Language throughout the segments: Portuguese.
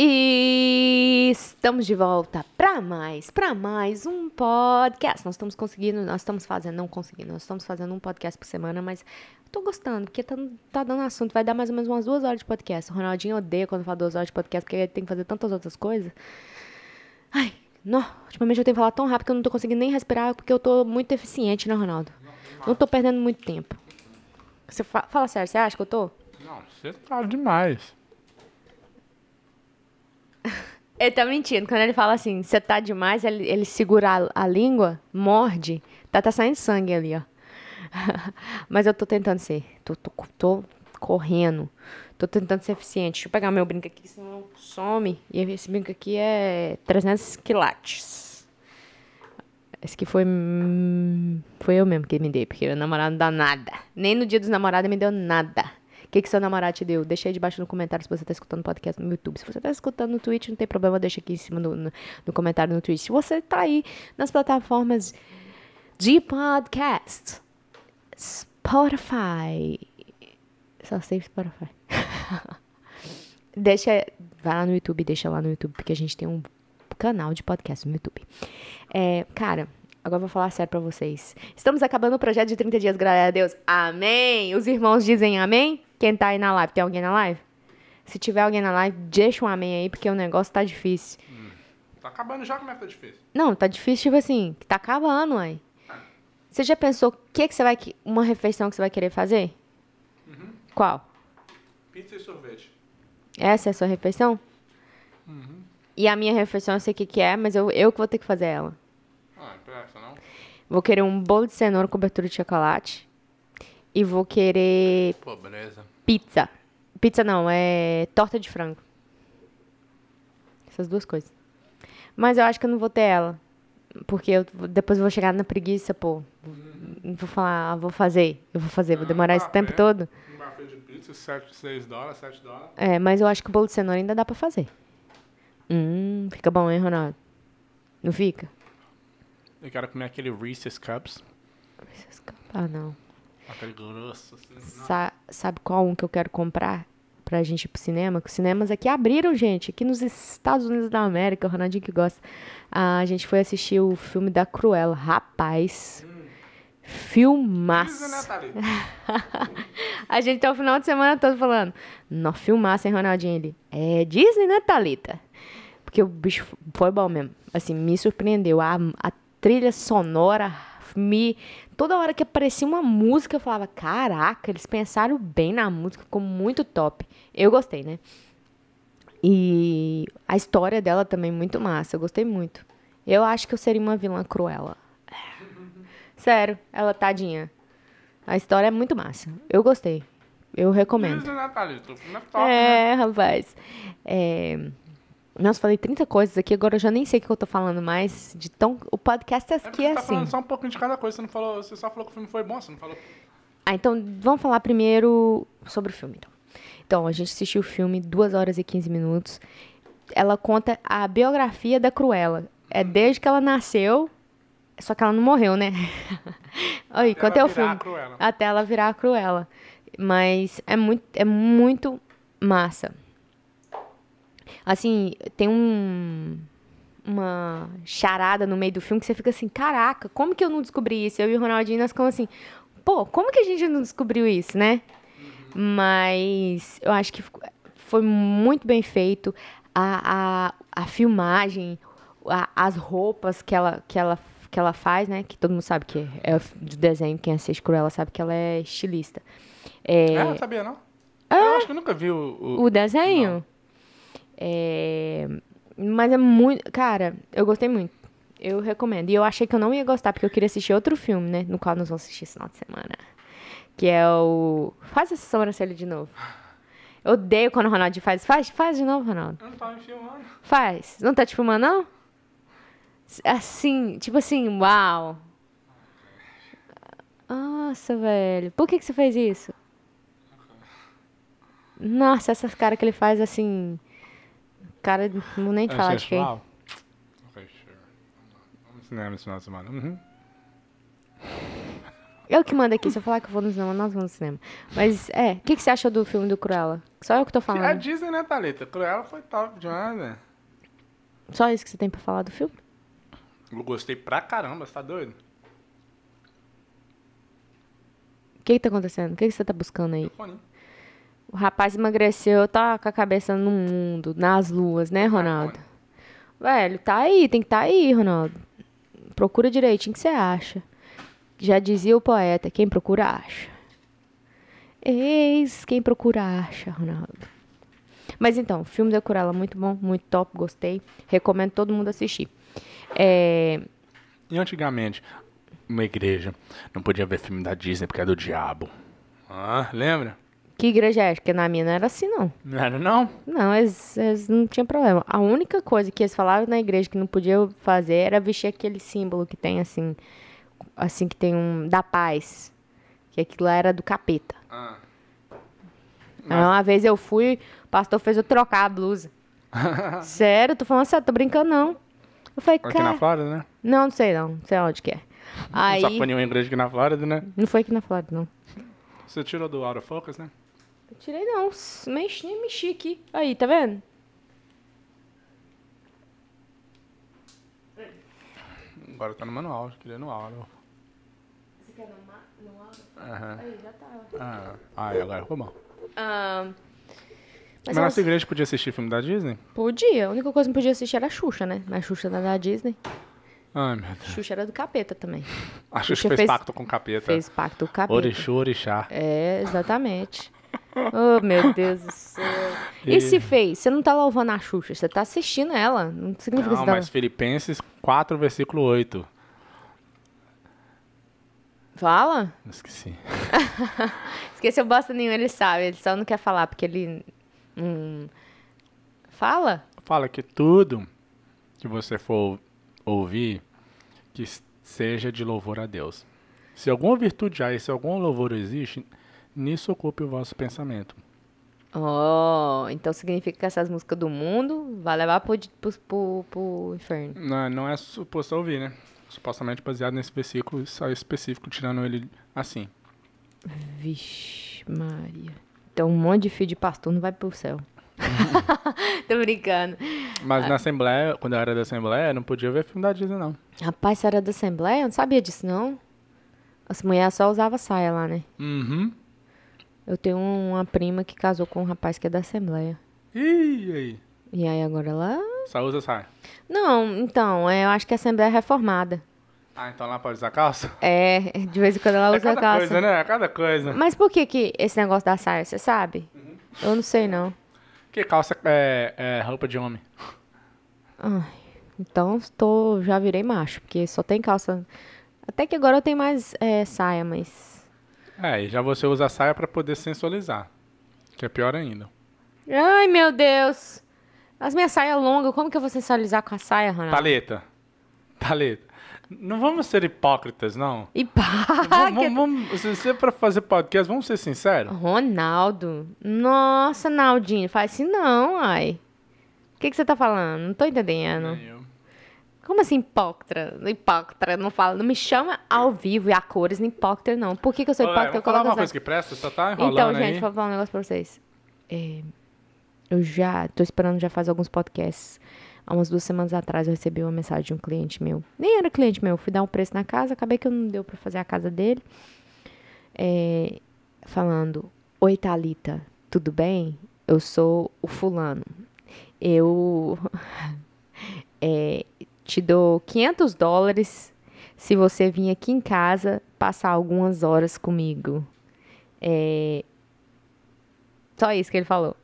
E estamos de volta para mais, para mais um podcast. Nós estamos conseguindo, nós estamos fazendo, não conseguindo, nós estamos fazendo um podcast por semana, mas tô gostando, porque tá, tá dando assunto. Vai dar mais ou menos umas duas horas de podcast. O Ronaldinho odeia quando fala duas horas de podcast, porque ele tem que fazer tantas outras coisas. Ai, não, ultimamente eu tenho falar tão rápido que eu não tô conseguindo nem respirar, porque eu tô muito eficiente, né, Ronaldo? Não tô perdendo muito tempo. Você fa fala sério, você acha que eu tô? Não, você tá demais. Ele tá mentindo. Quando ele fala assim, você tá demais, ele, ele segura a, a língua, morde, tá, tá saindo sangue ali, ó. Mas eu tô tentando ser. Tô, tô, tô correndo. Tô tentando ser eficiente. Deixa eu pegar meu brinco aqui, senão some. E esse brinco aqui é 300 quilates. Esse aqui foi. hum, Foi eu mesmo que me dei, porque meu namorado não dá nada. Nem no dia dos namorados me deu nada. O que, que seu namorado te deu? Deixa aí debaixo no comentário se você tá escutando podcast no YouTube. Se você tá escutando no Twitch, não tem problema, deixa aqui em cima no, no, no comentário no Twitch. Se você tá aí nas plataformas de podcast, Spotify. Só sei Spotify. deixa. Vai lá no YouTube, deixa lá no YouTube, porque a gente tem um canal de podcast no YouTube. É, cara, agora eu vou falar sério pra vocês. Estamos acabando o projeto de 30 dias, graças a Deus. Amém! Os irmãos dizem amém? Quem tá aí na live? Tem alguém na live? Se tiver alguém na live, deixa um amém aí, porque o negócio tá difícil. Tá acabando já, como é que tá difícil? Não, tá difícil, tipo assim, que tá acabando, ué. Você já pensou o que, que você vai. Uma refeição que você vai querer fazer? Qual? Pizza e sorvete. Essa é a sua refeição? E a minha refeição eu sei o que, que é, mas eu, eu que vou ter que fazer ela. Ah, não presta não. Vou querer um bolo de cenoura com cobertura de chocolate. E vou querer Pobreza. pizza. Pizza não, é torta de frango. Essas duas coisas. Mas eu acho que eu não vou ter ela. Porque eu depois eu vou chegar na preguiça, pô. Não vou falar, ah, vou fazer. Eu vou fazer, vou demorar esse tempo todo. Um buffet de pizza, 7, 6 dólares, 7 dólares. É, mas eu acho que o bolo de cenoura ainda dá pra fazer. Hum, fica bom, hein, Ronaldo? Não fica? Eu quero comer aquele Reese's Cups. Ah, não. Aquele grosso, assim. Sa- sabe qual um que eu quero comprar pra gente ir pro cinema? Que os cinemas aqui abriram, gente. Aqui nos Estados Unidos da América, o Ronaldinho que gosta. Ah, a gente foi assistir o filme da Cruella. Rapaz, filmaço. Né? A gente tá o final de semana todo falando. Nó, filmaço, hein, Ronaldinho? Ele, é Disney, né, Thalita? Porque o bicho foi bom mesmo. Assim, me surpreendeu. A, a trilha sonora me... Toda hora que aparecia uma música, eu falava, caraca, eles pensaram bem na música, ficou muito top. Eu gostei, né? E a história dela também muito massa, eu gostei muito. Eu acho que eu seria uma vilã cruela. Sério, ela tadinha. A história é muito massa. Eu gostei. Eu recomendo. É top, né? É, rapaz. É... Nossa, falei 30 coisas aqui, agora eu já nem sei o que eu tô falando mais. De tão... O podcast É aqui porque é você tá assim. falando só um pouquinho de cada coisa. Você, não falou, você só falou que o filme foi bom, você não falou... Ah, então vamos falar primeiro sobre o filme, então. Então, a gente assistiu o filme 2 horas e 15 minutos. Ela conta a biografia da Cruella. É desde que ela nasceu, só que ela não morreu, né? Oi, Até quanto é o filme? Até ela virar a Cruella. Mas é muito, é muito massa. Assim, tem um uma charada no meio do filme que você fica assim, caraca, como que eu não descobri isso? Eu e o Ronaldinho, nós ficamos assim, pô, como que a gente não descobriu isso, né? Mas eu acho que foi muito bem feito. A, a, a filmagem, a- as roupas que ela, que, ela, que ela faz, né? Que todo mundo sabe que é do desenho, quem assiste Cruella sabe que ela é estilista. É, É, não sabia, não? Eu acho que eu nunca vi o... o- o desenho? É, mas é muito. Cara, eu gostei muito. Eu recomendo. E eu achei que eu não ia gostar, porque eu queria assistir outro filme, né? No qual nós vamos assistir esse final de semana. Que é o. Faz essa sobrancelha de novo. Eu odeio quando o Ronaldinho faz. Faz, faz de novo, Ronaldo. Eu não tava me filmando. Faz. Não tá te filmando, não? Assim, tipo assim, uau. Nossa, velho. Por que, que você fez isso? Nossa, essas caras que ele faz assim. Cara, não vou nem falar de quem. Sure. Vamos no cinema esse final de semana. Uhum. Eu que mando aqui, se eu falar que eu vou no cinema, nós vamos no cinema. Mas, é, o que, que você achou do filme do Cruella? Só eu que tô A falando. Disney, né, Thalita? Cruella foi top demais, né? Só isso que você tem pra falar do filme? Eu gostei pra caramba, você tá doido? O que que tá acontecendo? O que que você tá buscando aí? Fone. O rapaz emagreceu, tá com a cabeça no mundo, nas luas, né, Ronaldo? Velho, tá aí, tem que tá aí, Ronaldo. Procura direitinho o que você acha. Já dizia o poeta, quem procura acha. Eis quem procura acha, Ronaldo. Mas então, filme da Curala, muito bom, muito top, gostei. Recomendo todo mundo assistir. É, E antigamente, uma igreja não podia ver filme da Disney porque é do diabo. Ah, lembra? Que igreja é? Porque na minha não era assim, não. Não era não? Não, eles, eles não tinham problema. A única coisa que eles falavam na igreja que não podia fazer era vestir aquele símbolo que tem assim, assim que tem um da paz, que aquilo lá era do capeta. Ah. Aí uma vez eu fui, o pastor fez eu trocar a blusa. Sério, tô falando sério, tô brincando não. Eu falei, Aqui na cara, Flórida, né? não, não sei não, não sei onde que é. Aí, Só foi nenhuma igreja aqui na Flórida, né? não foi aqui na Flórida não. Você tirou do Out of Focus, né? Eu tirei não, mexi, nem mexi aqui. Aí, tá vendo? Agora tá no manual, queria no Out. Você quer no, no Aham. Aí, já tava. Ah, agora ficou bom. Ah, Mas, elas- nossa igreja podia assistir filme da Disney? Podia. A única coisa que não podia assistir era a Xuxa, né? Mas a Xuxa era da Disney. Ai, meu Deus. Xuxa era do capeta também. Acho que Xuxa fez, fez- pacto com o capeta. Fez pacto com o capeta. Orixu, orixá. É, exatamente. oh, meu Deus do céu. E se fez? Você não tá louvando a Xuxa, você tá assistindo ela. Não significa que Não, você tá... mas Filipenses 4, versículo 8. Fala? Esqueci. Esqueceu bosta nenhuma, ele sabe. Ele só não quer falar, porque ele... Hum... Fala? Fala que tudo que você for ouvir, que seja de louvor a Deus. Se alguma virtude há e se algum louvor existe, nisso ocupe o vosso pensamento. Oh, então significa que essas músicas do mundo vai levar pro, pro, pro, pro inferno. Não, não é suposto ouvir, né? Supostamente baseado nesse versículo só específico, tirando ele assim. Vixe, Maria. Então um monte de filho de pastor não vai pro céu. Tô brincando. Mas na Assembleia, quando eu era da Assembleia, não podia ver filme da Disney, não. Rapaz, você era da Assembleia? Eu não sabia disso, não. As mulheres só usavam saia lá, né? Uhum. Eu tenho uma prima que casou com um rapaz que é da Assembleia. Ih, aí. E aí agora ela... Só usa saia. Não, então, é, eu acho que a Assembleia é reformada. Ah, então lá pode usar calça? É, de vez em quando ela É usa cada calça. coisa, né? É cada coisa. Mas por que que esse negócio da saia, você sabe? Eu não sei, não. Que calça é, é roupa de homem? Ai, então tô, já virei macho, porque só tem calça. Até que agora eu tenho mais é, saia, mas. É, e já você usa saia pra poder sensualizar. Que é pior ainda. Ai, meu Deus! As minhas saias longas, como que eu vou sensualizar com a saia, Ronaldo? Taleta. Taleta. Não vamos ser hipócritas, não. Pá! Vamos, vamos, se você pra fazer podcast, vamos ser sinceros. Ronaldo. Nossa, Naldinho, faz assim não, ai. O que, que você tá falando? Não tô entendendo. Nem eu. Como assim hipócrita? Hipócrita, não fala. Não me chama ao vivo e a cores, não hipócrita, não. Por que, que eu sou Ô, hipócrita? Eu falar uma coisa que presta? Só tá enrolando Então, aí. gente, vou falar um negócio pra vocês. É, eu já tô esperando já faz alguns podcasts. Há umas duas semanas atrás eu recebi uma mensagem de um cliente meu. Nem era cliente meu, fui dar um preço na casa, acabei que não deu pra fazer a casa dele. É, falando: Oi, Thalita, tudo bem? Eu sou o fulano. Eu é, te dou 500 dólares se você vir aqui em casa passar algumas horas comigo. É... Só isso que ele falou.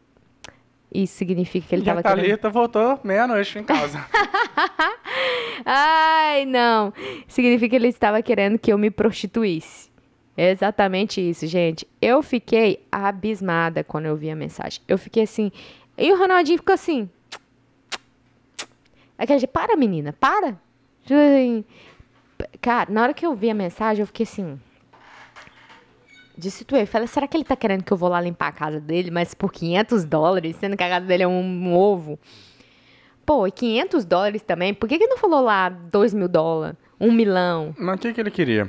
Isso significa que ele e a tava querendo... Thalita voltou meia-noite em casa. Ai, não. Significa que ele estava querendo que eu me prostituísse. É exatamente isso, gente. Eu fiquei abismada quando eu vi a mensagem. Eu fiquei assim... E o Ronaldinho ficou assim... Aquela gente, para, menina, para. Tipo assim, Cara, na hora que eu vi a mensagem, eu fiquei assim... Destituí. Falei, será que ele tá querendo que eu vou lá limpar a casa dele, mas por 500 dólares, sendo que a casa dele é um ovo? Pô, e 500 dólares também? Por que que não falou lá 2 mil dólares? 1 milhão? Mas o que, que ele queria?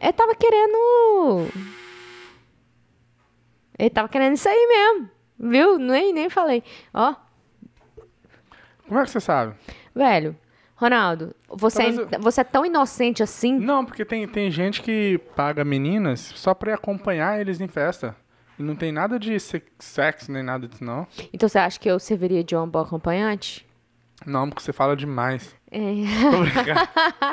Ele tava querendo... Ele tava querendo isso aí mesmo. Viu? Nem, nem falei. Ó, Como é que você sabe? Velho. Ronaldo, você, é, você é tão inocente assim? Não, porque tem, tem gente que paga meninas só pra acompanhar eles em festa. E não tem nada de se- sexo nem nada disso, não. Então você acha que eu serviria de uma boa acompanhante? Não, porque você fala demais. É.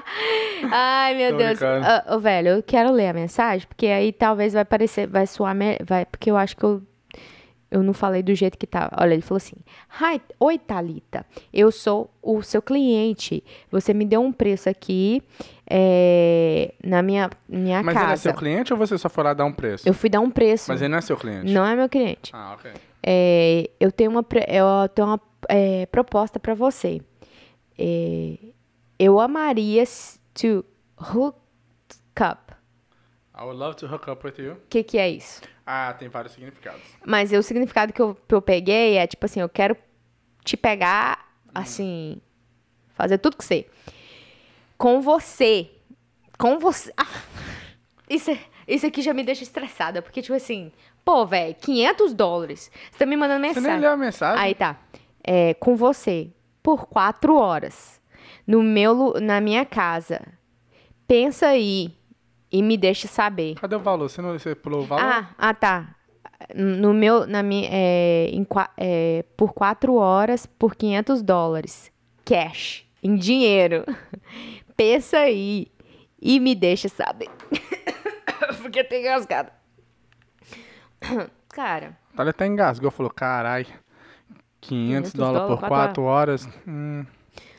Ai, meu Tô Deus. Ah, ô, velho, eu quero ler a mensagem, porque aí talvez vai parecer, vai soar, vai, porque eu acho que eu, eu não falei do jeito que tá. Olha, ele falou assim: Hi, Oi, Thalita, eu sou o seu cliente. Você me deu um preço aqui é, na minha, minha Mas ele é casa. seu cliente ou você só foi lá dar um preço? Eu fui dar um preço. Mas ele não é seu cliente? Não é meu cliente. Ah, ok. É, eu tenho uma, eu tenho uma é, proposta para você. Eu amaria to hook up. I would love to hook up with you. O que, que é isso? Ah, tem vários significados. Mas o significado que eu, que eu peguei é tipo assim, eu quero te pegar, assim, fazer tudo com você. Com você. Com você. Ah, isso, é- isso aqui já me deixa estressada, porque tipo assim, pô, velho, 500 dólares. Você tá me mandando Você mensagem. nem leu a mensagem? Aí tá. É, com você por quatro horas no meu, na minha casa. Pensa aí e me deixe saber. Cadê o valor? Você não você pulou o valor? Ah, ah, tá. No meu, na minha, é, em é, por quatro horas por 500 dólares. Cash. Em dinheiro. Pensa aí e me deixa saber. Porque tem rasgado. Cara, Ele até engasgou, falou, carai, 500 500 dólares por quatro 4 horas. Hum,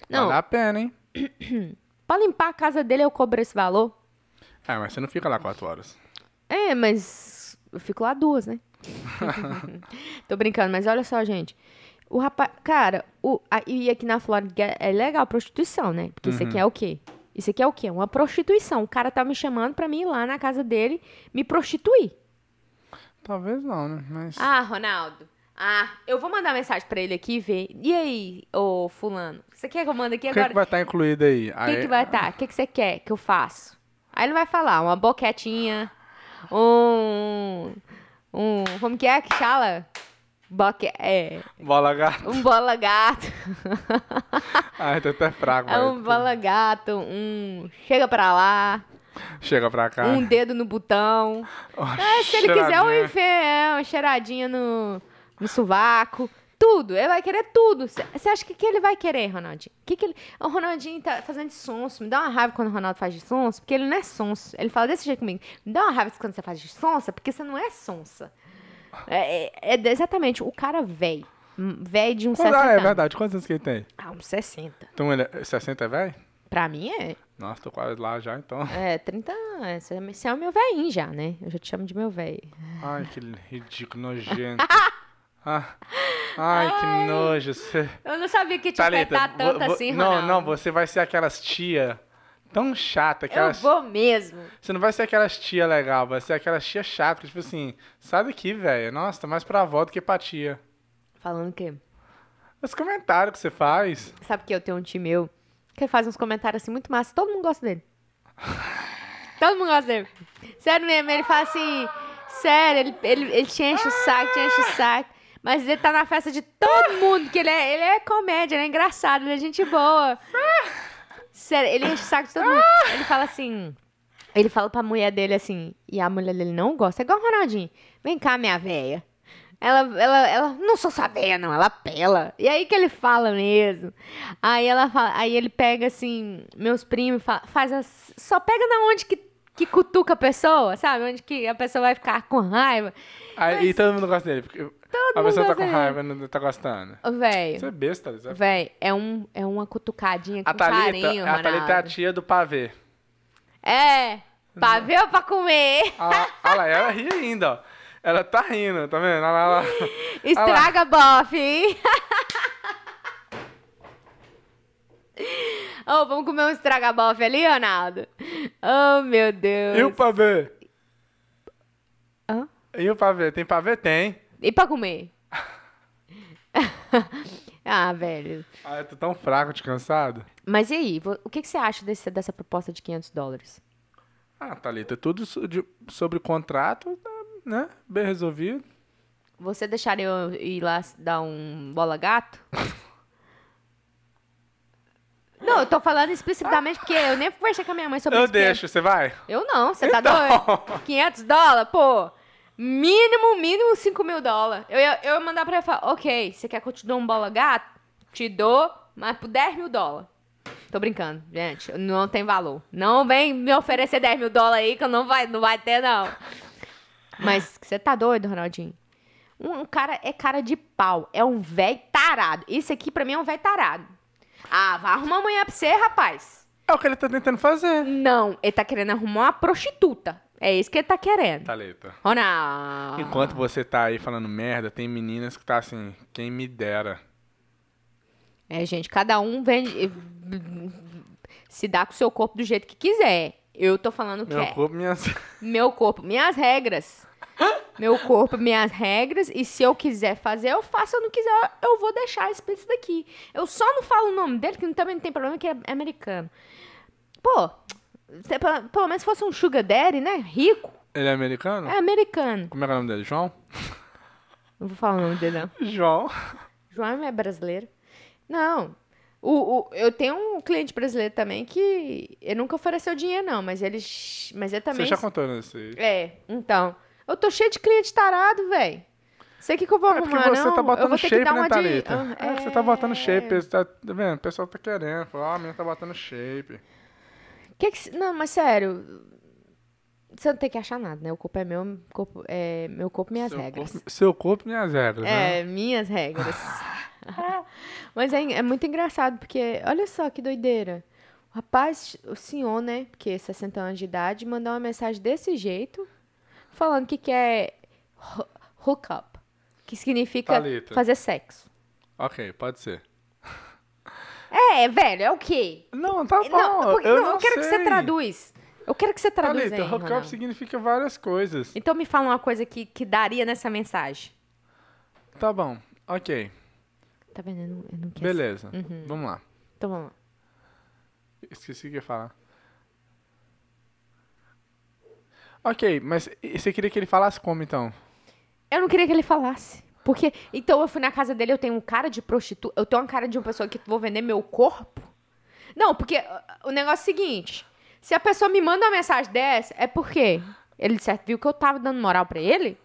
Não. Vale a pena, hein? pra limpar a casa dele eu cobro esse valor. É, mas você não fica lá 4 horas. É, mas eu fico lá duas, né? Tô brincando, mas olha só, gente. O rapaz. Cara, o, a- e aqui na Flórida é legal a prostituição, né? Porque isso aqui é o quê? Isso aqui é o quê? Uma prostituição. O cara tá me chamando pra mim ir lá na casa dele me prostituir. Talvez não, né? Mas... Ah, Ronaldo. Ah, eu vou mandar mensagem pra ele aqui e ver. E aí, ô fulano? Você quer que eu mande aqui o que, agora? que vai estar incluído aí? O que, que vai estar? O que, que você quer que eu faça? Aí ele vai falar uma boquetinha, um. Um. Como que é que fala? Boque, é, Bola gato. um bola gato. Ai, tô até fraco, É um bola gato, um. Chega pra lá, Chega pra cá. um dedo no botão. Ó, É, se ele quiser, um cheiradinha. enfe- é, uma cheiradinha no, no sovaco. Tudo. Ele vai querer tudo. Você acha que que ele vai querer, Ronaldinho? Que que ele... O Ronaldinho tá fazendo de sonso. Me dá uma raiva quando o Ronaldo faz de sonso, porque ele não é sonso. Ele fala desse jeito comigo. Me dá uma raiva quando você faz de sonsa, porque você não é sonsa. É, é- é exatamente. O cara velho. Velho de uns Quando- 60 Ah, é anos. verdade. Quantos anos que ele tem? Ah, uns 60. Então ele é 60 é velho? Pra mim é. Nossa, tô quase lá já, então. É, 30 anos. Você é- Você é o meu velhinho já, né? Eu já te chamo de meu velho. Ai, que ridículo, nojento. Ah, ai, que nojo. Você... Eu não sabia que te Thalita, afetar tanto vo- vo- assim, não, Ronaldo. não, você vai ser aquelas tia tão chata, Eu aquelas... vou mesmo. Você não vai ser aquelas tia legal, vai ser aquelas tia chata, que, tipo assim, sai daqui, velho. Nossa, tá mais pra avó do que pra tia. Falando o quê? Os comentários que você faz. Sabe que eu tenho um tio meu que faz uns comentários assim muito massa. Todo mundo gosta dele. Todo mundo gosta dele. Sério mesmo, ele fala assim. Sério, ele, ele, ele te enche o saco, te enche o saco. Mas ele tá na festa de todo mundo, que ele é, ele é comédia, ele é engraçado, ele é gente boa. Sério, ele enche o saco de todo mundo. Ele fala assim. Ele fala pra mulher dele assim, e a mulher dele não gosta. É igual o Ronaldinho. Vem cá, minha véia. Ela, ela, ela, não sou sua véia, não, ela pela. E aí que ele fala mesmo. Aí ela fala, aí ele pega assim, meus primos, fa- faz as, só pega na onde que, que cutuca a pessoa, sabe? Onde que a pessoa vai ficar com raiva. Aí, E todo mundo gosta dele. Porque a mundo pessoa tá com dele. raiva, não tá gostando. Véi, Você é besta, Thalita. véi, é, um, é uma cutucadinha com A Thalita, carinho, a Thalita é a tia do pavê. É, pra ver ou pra comer? Ah, Olha lá, ela ri ainda, ó. Ela tá rindo, tá vendo? Olha lá, olha lá. Estraga bofe, hein? Ô, vamos comer um estraga-bofe ali, Ronaldo? Oh, meu Deus. E o pavê? Hã? E o pavê? Tem pavê? Tem. E pra comer? ah, velho. Ah, eu tô tão fraco, de cansado. Mas e aí, o que, que você acha desse- dessa proposta de 500 dólares? Ah, Thalita, tudo sobre contrato, tá, né? Bem resolvido. Você deixaria eu ir lá dar um bola gato? Não, eu tô falando explicitamente porque eu nem conversei com a minha mãe sobre Eu isso. porque- deixo, você vai? Eu não, você tá Então. doido? 500 dólares? Pô, mínimo, mínimo 5 mil dólares. Eu ia, eu ia mandar pra ele falar, ok, você quer que eu te dou um bola gato? Te dou, mas por 10 mil dólares. Tô brincando, gente, não tem valor. Não vem me oferecer 10 mil dólares aí que eu não vai, não vai ter, não. Mas você tá doido, Ronaldinho? Um, um cara é cara de pau, é um velho tarado. Isso aqui pra mim é um velho tarado. Ah, vai arrumar uma mulher pra você, rapaz. É o que ele tá tentando fazer. Não, ele tá querendo arrumar uma prostituta. É isso que ele tá querendo. Thalita. Ronaldo. Enquanto você tá aí falando merda, tem meninas que tá assim, quem me dera. É, gente, cada um vende. Se dá com o seu corpo do jeito que quiser. Eu tô falando que Meu é corpo, minhas... meu corpo, minhas regras. Meu corpo, minhas regras. E se eu quiser fazer, eu faço. Se eu não quiser, eu vou deixar esse preço daqui. Eu só não falo o nome dele, que também não tem problema, que é americano. Pô, se- pelo pelo menos fosse um sugar daddy, né? Rico. Ele é americano? É americano. Como é que é o nome dele? João? Não vou falar o nome dele, não. João. João é brasileiro. Não. O, o, eu tenho um cliente brasileiro também que ele nunca ofereceu dinheiro, não, mas ele. Mas ele também. Você já contou nesse... É, então. Eu tô cheio de cliente tarado, velho. Sei o que, que eu vou É porque arrumar, você não. tá botando shape, dar né, uma de. Thalita? Ah, É, você tá botando shape, você tá, tá vendo? O pessoal tá querendo. Ó, a menina tá botando shape. Que que, não, mas sério. Você não tem que achar nada, né? O corpo é meu, corpo, é meu corpo, minhas seu regras. Corpo, seu corpo, minhas regras, né? É, minhas regras. Mas é, é muito engraçado, porque olha só que doideira. O rapaz, o senhor, né, que é 60 anos de idade, mandou uma mensagem desse jeito, falando que quer ho- hook up, que significa Thalita. fazer sexo. Ok, pode ser. É, velho, é o quê? Não, tá bom. não, eu não, não quero que você sei. traduz. Eu quero que você traduz Thalita, aí, hook up significa várias coisas. Então me fala uma coisa que, que daria nessa mensagem. Tá bom, ok. Tá vendo? Eu não, eu não. Beleza, Uhum. vamos lá. Então vamos lá. Esqueci o que ia falar. Ok, mas você queria que ele falasse como então? Eu não queria que ele falasse. Porque, então eu fui na casa dele, eu tenho um cara de prostituta, eu tenho uma cara de uma pessoa que vou vender meu corpo. Não, porque o negócio é o seguinte, se a pessoa me manda uma mensagem dessa, é porque ele certo viu que eu tava dando moral pra ele?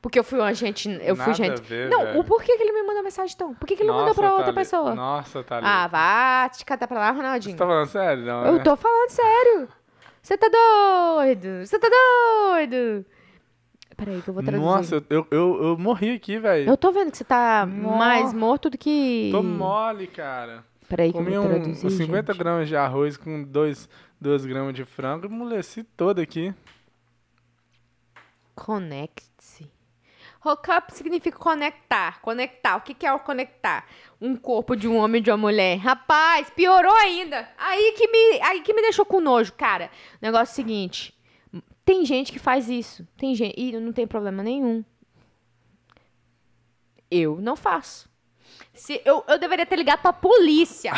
Porque eu fui uma gente, eu fui Nada gente... a ver, não, velho. o porquê que ele me manda mensagem então? Por que, que ele mandou pra outra pessoa? Nossa, Thalita. Ah, vá te catar pra lá, Ronaldinho. Você tá falando sério? Não, Eu né? tô falando sério. Você tá doido? Você tá doido? Peraí que eu vou traduzir. Nossa, eu, eu, eu, morri aqui, velho. Eu tô vendo que você tá Nó. mais morto do que. Tô mole, cara. Peraí que Comi eu vou um, traduzir. uns 50 gente. gramas de arroz com 2 gramas de frango e moleci todo aqui. Conecte-se. Hook up significa conectar. Conectar. O que, que é o conectar? Um corpo de um homem e de uma mulher. Rapaz, piorou ainda. Aí que me, aí que me deixou com nojo, cara. O negócio é o seguinte. Tem gente que faz isso. Tem gente. E não tem problema nenhum. Eu não faço. Se, eu, eu deveria ter ligado pra polícia.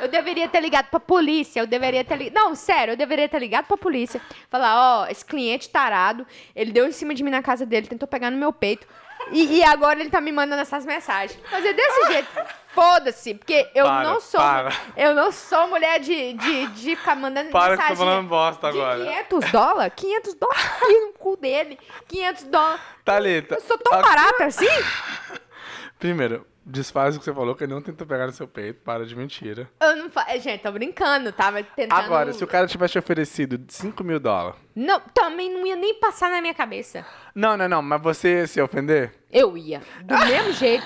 Eu deveria ter ligado pra polícia. Eu deveria ter ligado. Não, sério, eu deveria ter ligado pra polícia. Falar, ó, esse cliente tarado, ele deu em cima de mim na casa dele, tentou pegar no meu peito. E, e agora ele tá me mandando essas mensagens. Fazer desse jeito. Foda-se, porque eu Para, não sou. para. Eu não sou mulher de, de, de ficar mandando Para que mensagem. você tá falando bosta de agora. 500 dólares? 500 dólares no cu dele. 500 dólares. Thalita. Eu sou tão a- barata assim? Primeiro, desfaz o que você falou, que ele não tentou pegar no seu peito. Para de mentira. Eu não fa... Gente, tô brincando, tava tentando... Agora, se o cara tivesse oferecido 5 mil dólares. Não, também não ia nem passar na minha cabeça. Não, não, não, mas você ia se ofender? Eu ia, do mesmo jeito.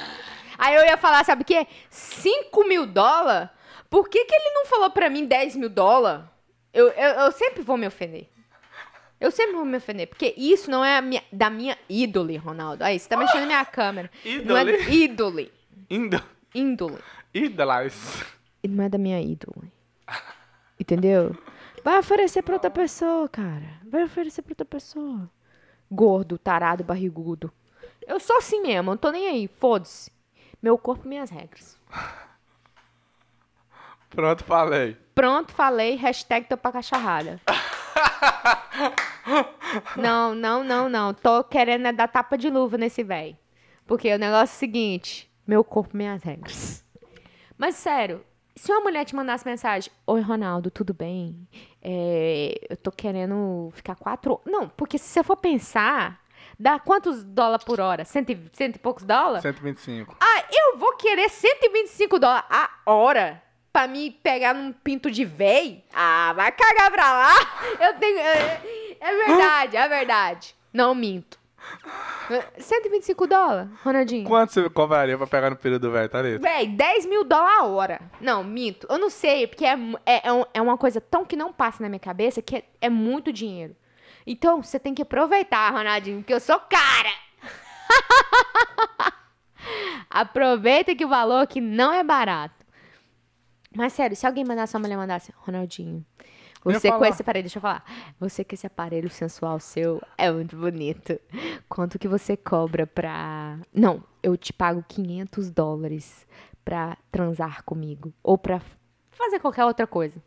Aí eu ia falar, sabe o quê? 5 mil dólares? Por que, que ele não falou pra mim 10 mil dólares? Eu, eu, eu sempre vou me ofender. Eu sempre vou me ofender, porque isso não é a minha- da minha ídole, Ronaldo. Aí, você tá mexendo na minha câmera. Não é Ídole? Índole. Idolize. E não é da minha ídole. Entendeu? Vai oferecer pra outra pessoa, cara. Vai oferecer pra outra pessoa. Gordo, tarado, barrigudo. Eu sou assim mesmo, não tô nem aí. Foda-se. Meu corpo, minhas regras. Pronto, falei. Pronto, falei. Hashtag tô pra cacharrada. Não, não, não, não. Tô querendo é dar tapa de luva nesse velho. Porque o negócio é o seguinte: meu corpo, minhas regras. Mas sério, se uma mulher te mandasse mensagem: Oi, Ronaldo, tudo bem? É, eu tô querendo ficar quatro. Não, porque se você for pensar, dá quantos dólares por hora? Cento e, cento e poucos dólares? 125. Ah, eu vou querer 125 dólares a hora pra me pegar num pinto de véi? Ah, vai cagar pra lá. Eu tenho. É, é verdade, é verdade. Não minto. 125 dólares, Ronaldinho. Quanto você cobraria pra pegar no período velho, tá ligado? Véi, 10 mil dólares a hora. Não, minto. Eu não sei, porque é, é, é, é uma coisa tão que não passa na minha cabeça que é, é muito dinheiro. Então, você tem que aproveitar, Ronaldinho, porque eu sou cara. Aproveita que o valor aqui não é barato. Mas sério, se alguém mandasse, uma mulher mandasse, Ronaldinho, Eu ia você com esse aparelho, deixa eu falar. Você com esse aparelho sensual seu é muito bonito. Quanto que você cobra pra. Não, eu te pago 500 dólares pra transar comigo. Ou pra fazer qualquer outra coisa.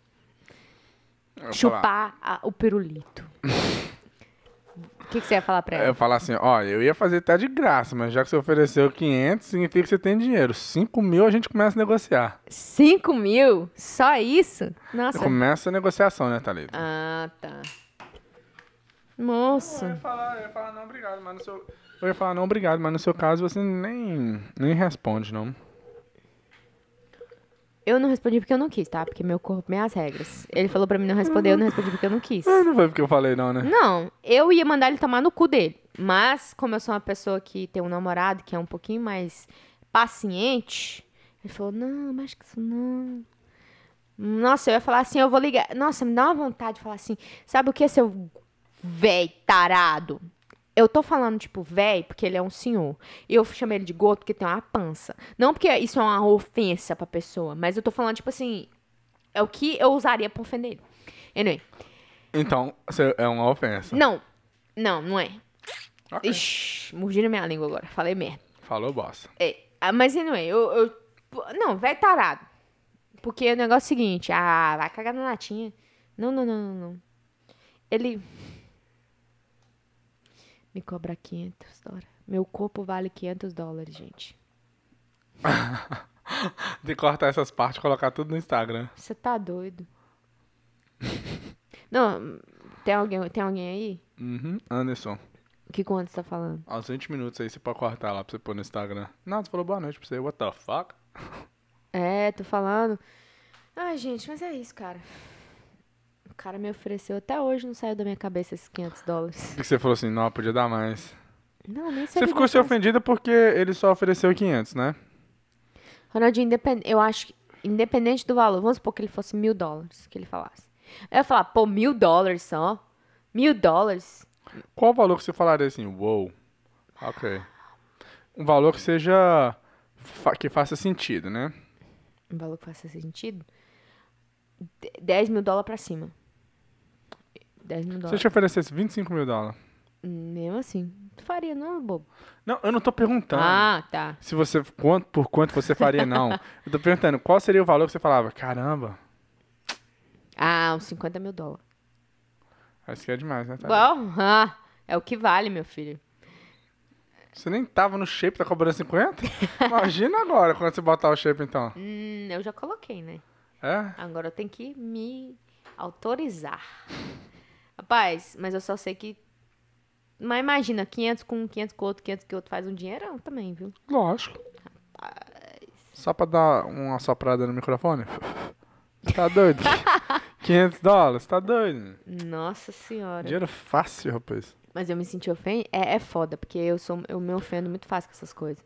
Chupar a- o pirulito. O que, que você ia falar pra Eu ia ela? falar assim, ó, eu ia fazer até de graça, mas já que você ofereceu 500, significa que você tem dinheiro. 5 mil a gente começa a negociar. 5 mil? Só isso? Nossa. Começa a negociação, né, Thalita? Ah, tá. Moço. Eu ia falar, eu ia falar não, obrigado, mas no seu... Eu ia falar não, obrigado, mas no seu caso você nem, nem responde, não. Eu não respondi porque eu não quis, tá? Porque meu corpo, minhas regras. Ele falou pra mim não responder, eu não respondi porque eu não quis. Ah, Não foi porque eu falei não, né? Não, eu ia mandar ele tomar no cu dele. Mas, como eu sou uma pessoa que tem um namorado que é um pouquinho mais paciente, ele falou: não, mas que isso não. Nossa, eu ia falar assim: eu vou ligar. Nossa, me dá uma vontade de falar assim: sabe o que, seu véi tarado? Eu tô falando, tipo, véi, porque ele é um senhor. E eu chamei ele de gordo porque tem uma pança. Não porque isso é uma ofensa pra pessoa, mas eu tô falando, tipo assim, é o que eu usaria pra ofender ele. Anyway. Então, é uma ofensa. Não, não, não é. Ok. Ixi, mordi na minha língua agora. Falei merda. Falou, bosta. É, ah, mas anyway, eu, eu. Não, vai tarado. Porque o negócio é o seguinte: ah, vai cagar na latinha. Não, não, não, não, não. Ele. Me cobra 500 dólares. Meu corpo vale 500 dólares, gente. De cortar essas partes e colocar tudo no Instagram. Você tá doido? Não, tem alguém, tem alguém aí? Uhum. Anderson, O que quanto você tá falando? aos 20 minutos aí você pode cortar lá pra você pôr no Instagram. Não, você falou boa noite pra você. What the fuck? É, tô falando. Ai, gente, mas é isso, cara. O cara me ofereceu, até hoje não saiu da minha cabeça esses 500 dólares. Porque você falou assim, não, podia dar mais. Não, nem sei. Você ficou se ofendida porque ele só ofereceu 500, né? Ronaldinho, independ... eu acho que, independente do valor, vamos supor que ele fosse mil dólares, que ele falasse. Eu ia falar, pô, mil dólares só? Mil dólares? Qual o valor que você falaria assim, wow, ok. Um valor que seja, que faça sentido, né? Um valor que faça sentido? De- 10 mil dólares pra cima. 10 mil Se eu dólares. te oferecesse 25 mil dólares. Mesmo assim. Tu faria, não, bobo? Não, eu não tô perguntando. Ah, tá. Se você, quanto, por quanto você faria, não. Eu tô perguntando, qual seria o valor que você falava? Caramba, Ah, uns 50 mil dólares. acho que é demais, né? Thalita? Bom, ah, é o que vale, meu filho. Você nem tava no shape, tá cobrando 50? Imagina agora, quando você botar o shape, então. Hum, eu já coloquei, né? É? Agora eu tenho que me autorizar. Rapaz, mas eu só sei que. Mas imagina, 500 com um, 500 com outro, 500 com outro faz um dinheirão também, viu? Lógico. Só pra dar uma soprada no microfone? Tá doido? 500 dólares? Tá doido? Nossa senhora. Dinheiro fácil, rapaz. Mas eu me senti ofendida. É, é foda, porque eu, sou, eu me ofendo muito fácil com essas coisas.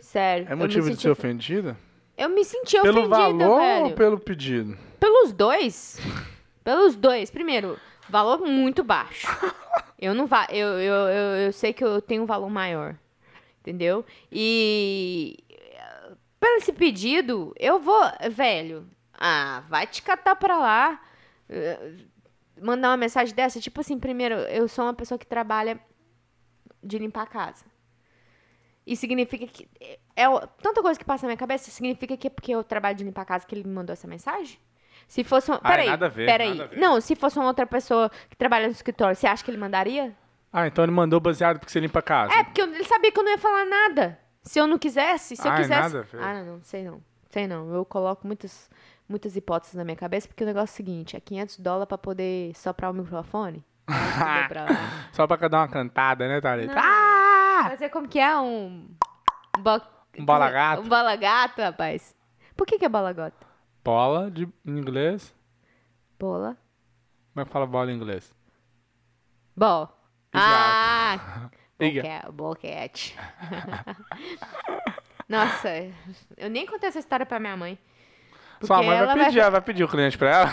Sério. É motivo de ser ofen- ofendida? Eu me senti Pelo ofendida, valor velho. ou pelo pedido? Pelos dois. Pelos dois. Primeiro, valor muito baixo. Eu não va eu, eu, eu, eu sei que eu tenho um valor maior. Entendeu? E pelo esse pedido, eu vou, velho. Ah, vai te catar pra lá. Eh, Mandar uma mensagem dessa, tipo assim, primeiro, eu sou uma pessoa que trabalha de limpar a casa. E significa que. É, o- tanta coisa que passa na minha cabeça, significa que é porque eu trabalho de limpar a casa que ele me mandou essa mensagem? Se fosse uma. Ai, Peraí, nada a ver, peraí. nada a ver. Não, se fosse uma outra pessoa que trabalha no escritório, você acha que ele mandaria? Ah, então ele mandou baseado porque você limpa a casa. É, porque ele sabia que eu não ia falar nada. Se eu não quisesse, se eu Ai, quisesse. nada a ver. Ah, não, não, sei não. Sei não. Eu coloco muitas, muitas hipóteses na minha cabeça, porque o negócio é o seguinte: é 500 dólares pra poder soprar o microfone. Pra- Só pra dar uma cantada, né, Thalita? Não. Ah! Fazer como que é? Um. Um, bo... Um bola gato. Um bola gato, rapaz. Por que, que é bola gato? Bola de em inglês. Bola. Como é que fala bola em inglês? Bol. E Ah! Boquete. Nossa, eu nem contei essa história pra minha mãe. Sua mãe vai pedir, ela vai pedir o cliente pra ela.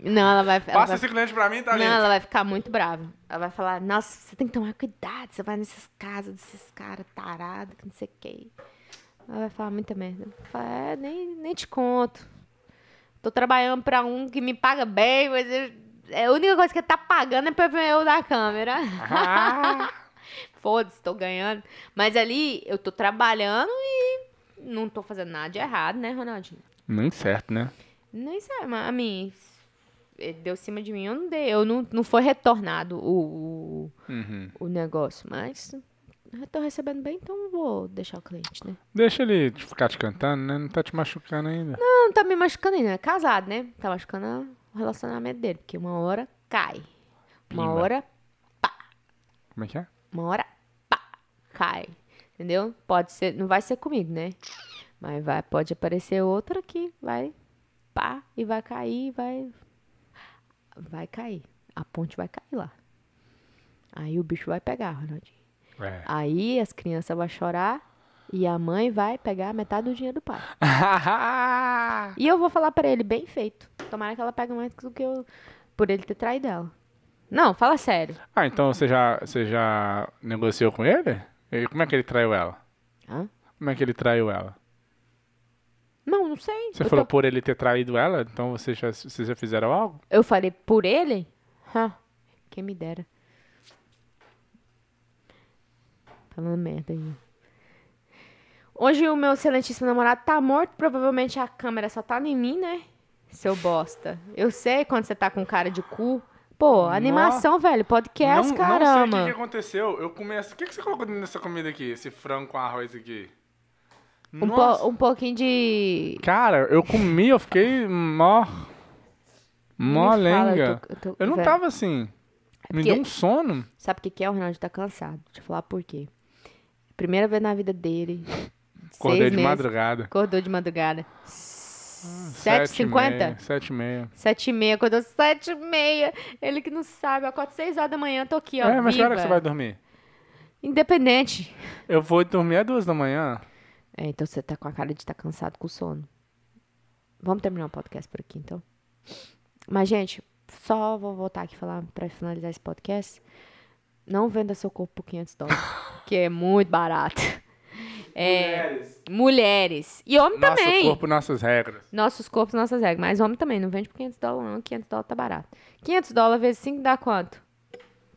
Não, ela vai. ela Passa vai- esse cliente pra mim, Não, Thalita. ela vai ficar muito brava. Ela vai falar, nossa, você tem que tomar cuidado, você vai nessas casas desses caras tarados, que não sei o que. Ela vai falar muita merda. Falar, é, nem, nem te conto. Tô trabalhando pra um que me paga bem, mas eu- é a única coisa que tá pagando é pra ver eu da câmera. Ah, Foda-se, tô ganhando. Mas ali eu tô trabalhando e não tô fazendo nada de errado, né, Ronaldinho? nem certo, né? Nem sei, mas a mim. ele Deu cima de mim, eu não dei. Eu não, não foi retornado o, o, Uhum. o negócio. Mas eu tô recebendo bem, então vou deixar o cliente, né? Deixa ele ficar te cantando, né? Não tá te machucando ainda. Não, não tá me machucando ainda. É casado, né? Tá machucando o relacionamento dele. Porque uma hora cai. Uma Pimba. hora, Como é que é? uma hora, pá, cai. Entendeu? Pode ser, não vai ser comigo, né? Mas vai, pode aparecer outra que vai, pá, e vai cair, vai, vai cair. A ponte vai cair lá. Aí o bicho vai pegar, Ronaldinho. É. Aí as crianças vão chorar e a mãe vai pegar metade do dinheiro do pai. E eu vou falar pra ele, bem feito. Tomara que ela pegue mais do que eu, por ele ter traído ela. Não, fala sério. ah, então você já, você já negociou com ele? E como é que ele traiu ela? Hã? Como é que ele traiu ela? Não, não sei. Você eu, falou tô- por ele ter traído ela, então vocês já, vocês já fizeram algo? eu falei por ele? Hã, quem me dera. Falando merda aí. Hoje o meu excelentíssimo namorado tá morto. Provavelmente a câmera só tá em mim, né? Seu bosta. Eu sei quando você tá com cara de cu. Pô, animação, velho. Podcast, não, caramba. não sei o que, que aconteceu. Eu começo. O que, que você colocou nessa comida aqui? Esse frango com arroz aqui? Um, Nossa. po- um pouquinho de. Cara, eu comi, eu fiquei mó. Mó Me lenga. eu tô- eu tô- Eu não velho. tava assim. Me porque- deu um sono. Sabe o que, que é? O Ronaldo tá cansado. Deixa eu falar por quê. Primeira vez na vida dele. Acordei seis de meses, madrugada. Acordou de madrugada. Sete e 7h50? meia, Sete e meia. Sete e meia, acordou sete e meia. Ele que não sabe, eu acordo seis horas da manhã, tô aqui, ó. É, mas que hora que viva. você vai dormir? Independente. Eu vou dormir às duas da manhã. É, então você tá com a cara de estar cansado com sono. Vamos terminar o podcast por aqui, então. Mas, gente, só vou voltar aqui falar pra finalizar esse podcast. Não venda seu corpo por 500 dólares, que é muito barato. É, mulheres. E homem Nosso também. corpo, nossas regras. Nossos corpos, nossas regras. Mas homem também, não vende por 500 dólares, não. 500 dólares tá barato. 500 dólares vezes 5 dá quanto?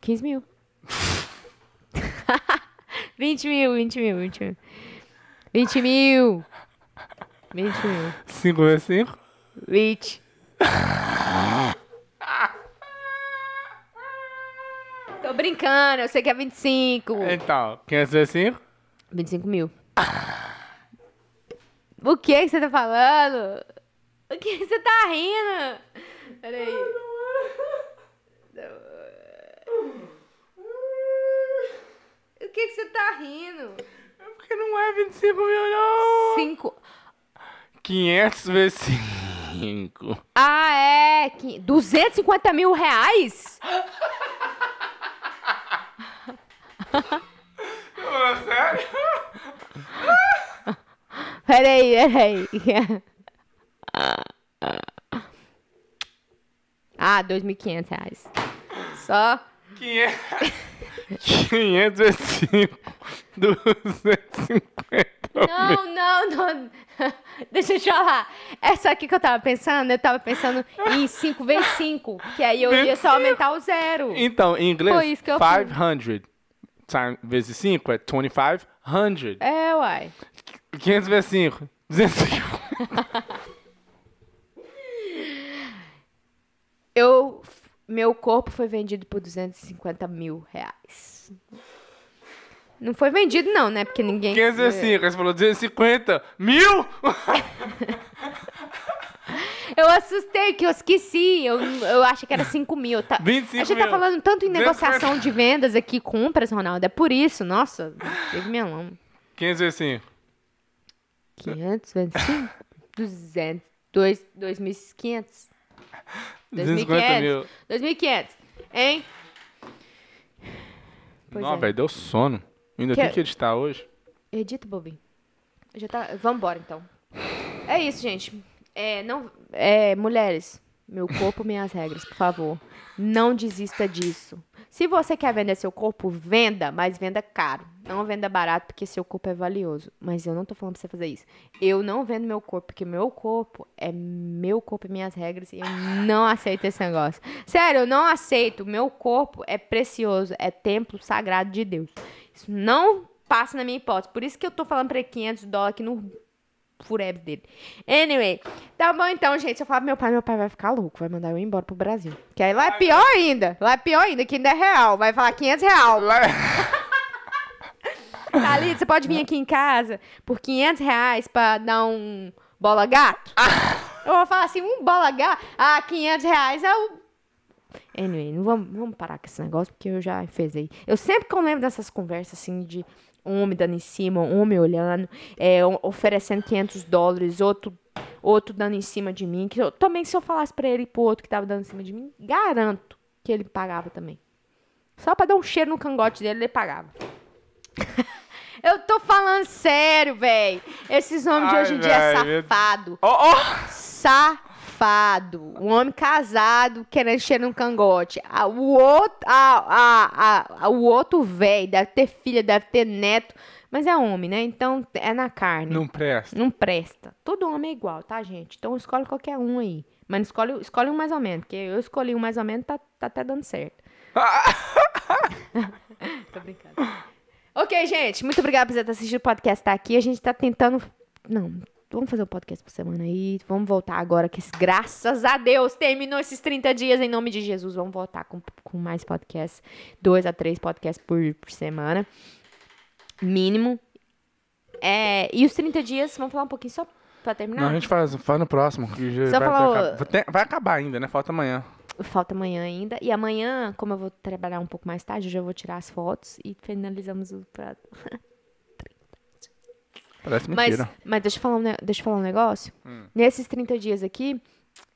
15 mil. 20 mil, 20 mil, 20 mil. 20 mil. 20 mil. Cinco vezes cinco? 20. Brincando, eu sei que é 25. Então, 500 vezes cinco? 25 mil. O que que você tá falando? O que que você tá rindo? Peraí. O que que você tá rindo? Porque não é 25 mil, não. Cinco. 500 vezes 5. Ah, é. Qui- 250 mil reais? sério? Peraí, peraí. Ah, 2.500 reais. Só. 500, 500 vezes 5. 250 Não, não, não. Deixa eu te falar. Essa aqui que eu tava pensando, eu tava pensando em 5 vezes 5. Que aí eu ia só aumentar o zero. Então, em inglês, Foi isso que eu fiz. 500 time, vezes 5 é 2500. É, uai. 500 vezes 5, 250. Eu, meu corpo foi vendido por 250 mil reais. Não foi vendido, não, né? Porque ninguém. 505, aí você falou 250 mil? Eu assustei, que eu esqueci. Eu, eu acho que era 5 mil. Tá, 25 a gente tá mil. falando tanto em 250. negociação de vendas aqui, compras, Ronaldo. É por isso, nossa. Teve minha lama. 505. 500, 25, 200, 2, 2.500. 250 mil. 2.500, hein? Pois Não, é. velho, deu sono. Ainda Que- tem que editar hoje. Edita, bobinho. Já tá... Vambora, então. É isso, gente. É, não... É, mulheres, meu corpo, minhas regras, por favor. Não desista disso. Se você quer vender seu corpo, venda, mas venda caro. Não venda barato, porque seu corpo é valioso. Mas eu não tô falando pra você fazer isso. Eu não vendo meu corpo, porque meu corpo é meu corpo e minhas regras. E eu não aceito esse negócio. Sério, eu não aceito. Meu corpo é precioso. É templo sagrado de Deus. Isso não passa na minha hipótese. Por isso que eu tô falando pra ele 500 dólares aqui no furebs dele. Anyway, tá bom então, gente. Se eu falar pro meu pai, meu pai vai ficar louco. Vai mandar eu embora pro Brasil. Que aí lá é pior ainda. Lá é pior ainda, que ainda é real. Vai falar 500 real. Thalita, você pode vir aqui em casa por 500 reais pra dar um bola gato? Eu vou falar assim, um bola gato? Ah, 500 reais é o... Anyway, não vamos, vamos parar com esse negócio, porque eu já enfezei. Eu sempre que eu lembro dessas conversas, assim, de homem dando em cima, homem olhando, é, oferecendo 500 dólares, outro, outro dando em cima de mim, que eu, também se eu falasse pra ele e pro outro que tava dando em cima de mim, garanto que ele pagava também. Só pra dar um cheiro no cangote dele, ele pagava. Eu tô falando sério, velho. Esses homens de Ai, hoje em dia é meu- safado. Ó, ó! Safado. Um homem casado querendo cheirar no cangote. Ah, o outro, ah, ah, ah, o outro velho deve ter filha, deve ter neto. Mas é homem, né? Então é na carne. Não presta. Não presta. Todo homem é igual, tá, gente? Então escolhe qualquer um aí. Mas escolhe, escolhe um mais ou menos. Porque eu escolhi um mais ou menos, tá, tá até dando certo. Tô brincando. Ok, gente. Muito obrigada por você ter assistido o podcast tá aqui. A gente tá tentando. Não, vamos fazer o podcast por semana aí. Vamos voltar agora, que graças a Deus terminou esses 30 dias em nome de Jesus. Vamos voltar com, com mais podcasts. Dois a três podcasts por, por semana. Mínimo. É, e os 30 dias, vamos falar um pouquinho só pra terminar? Não, a gente faz, faz no próximo. que vai, falar vai vai acabar ainda, né? Falta amanhã. Falta amanhã ainda. E amanhã, como eu vou trabalhar um pouco mais tarde, eu já vou tirar as fotos e finalizamos o prato. Parece Mas, mentira. mas deixa, eu falar um, deixa eu falar um negócio. Nesses 30 dias aqui,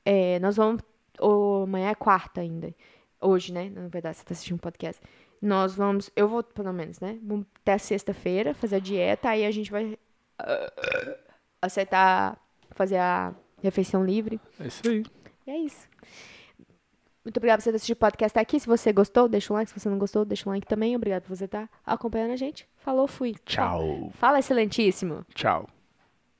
é, nós vamos. ô, amanhã é quarta ainda. Hoje, né? Na verdade, você tá assistindo um podcast. Nós vamos. Eu vou, pelo menos, né? Vamos até sexta-feira fazer a dieta. Aí a gente vai ah, aceitar fazer a refeição livre. É isso aí. E é isso. Muito obrigada por você ter assistido o podcast aqui. Se você gostou, deixa um like. Se você não gostou, deixa um like também. Obrigado por você estar acompanhando a gente. Falou, fui. Tchau. Fala, excelentíssimo. Tchau.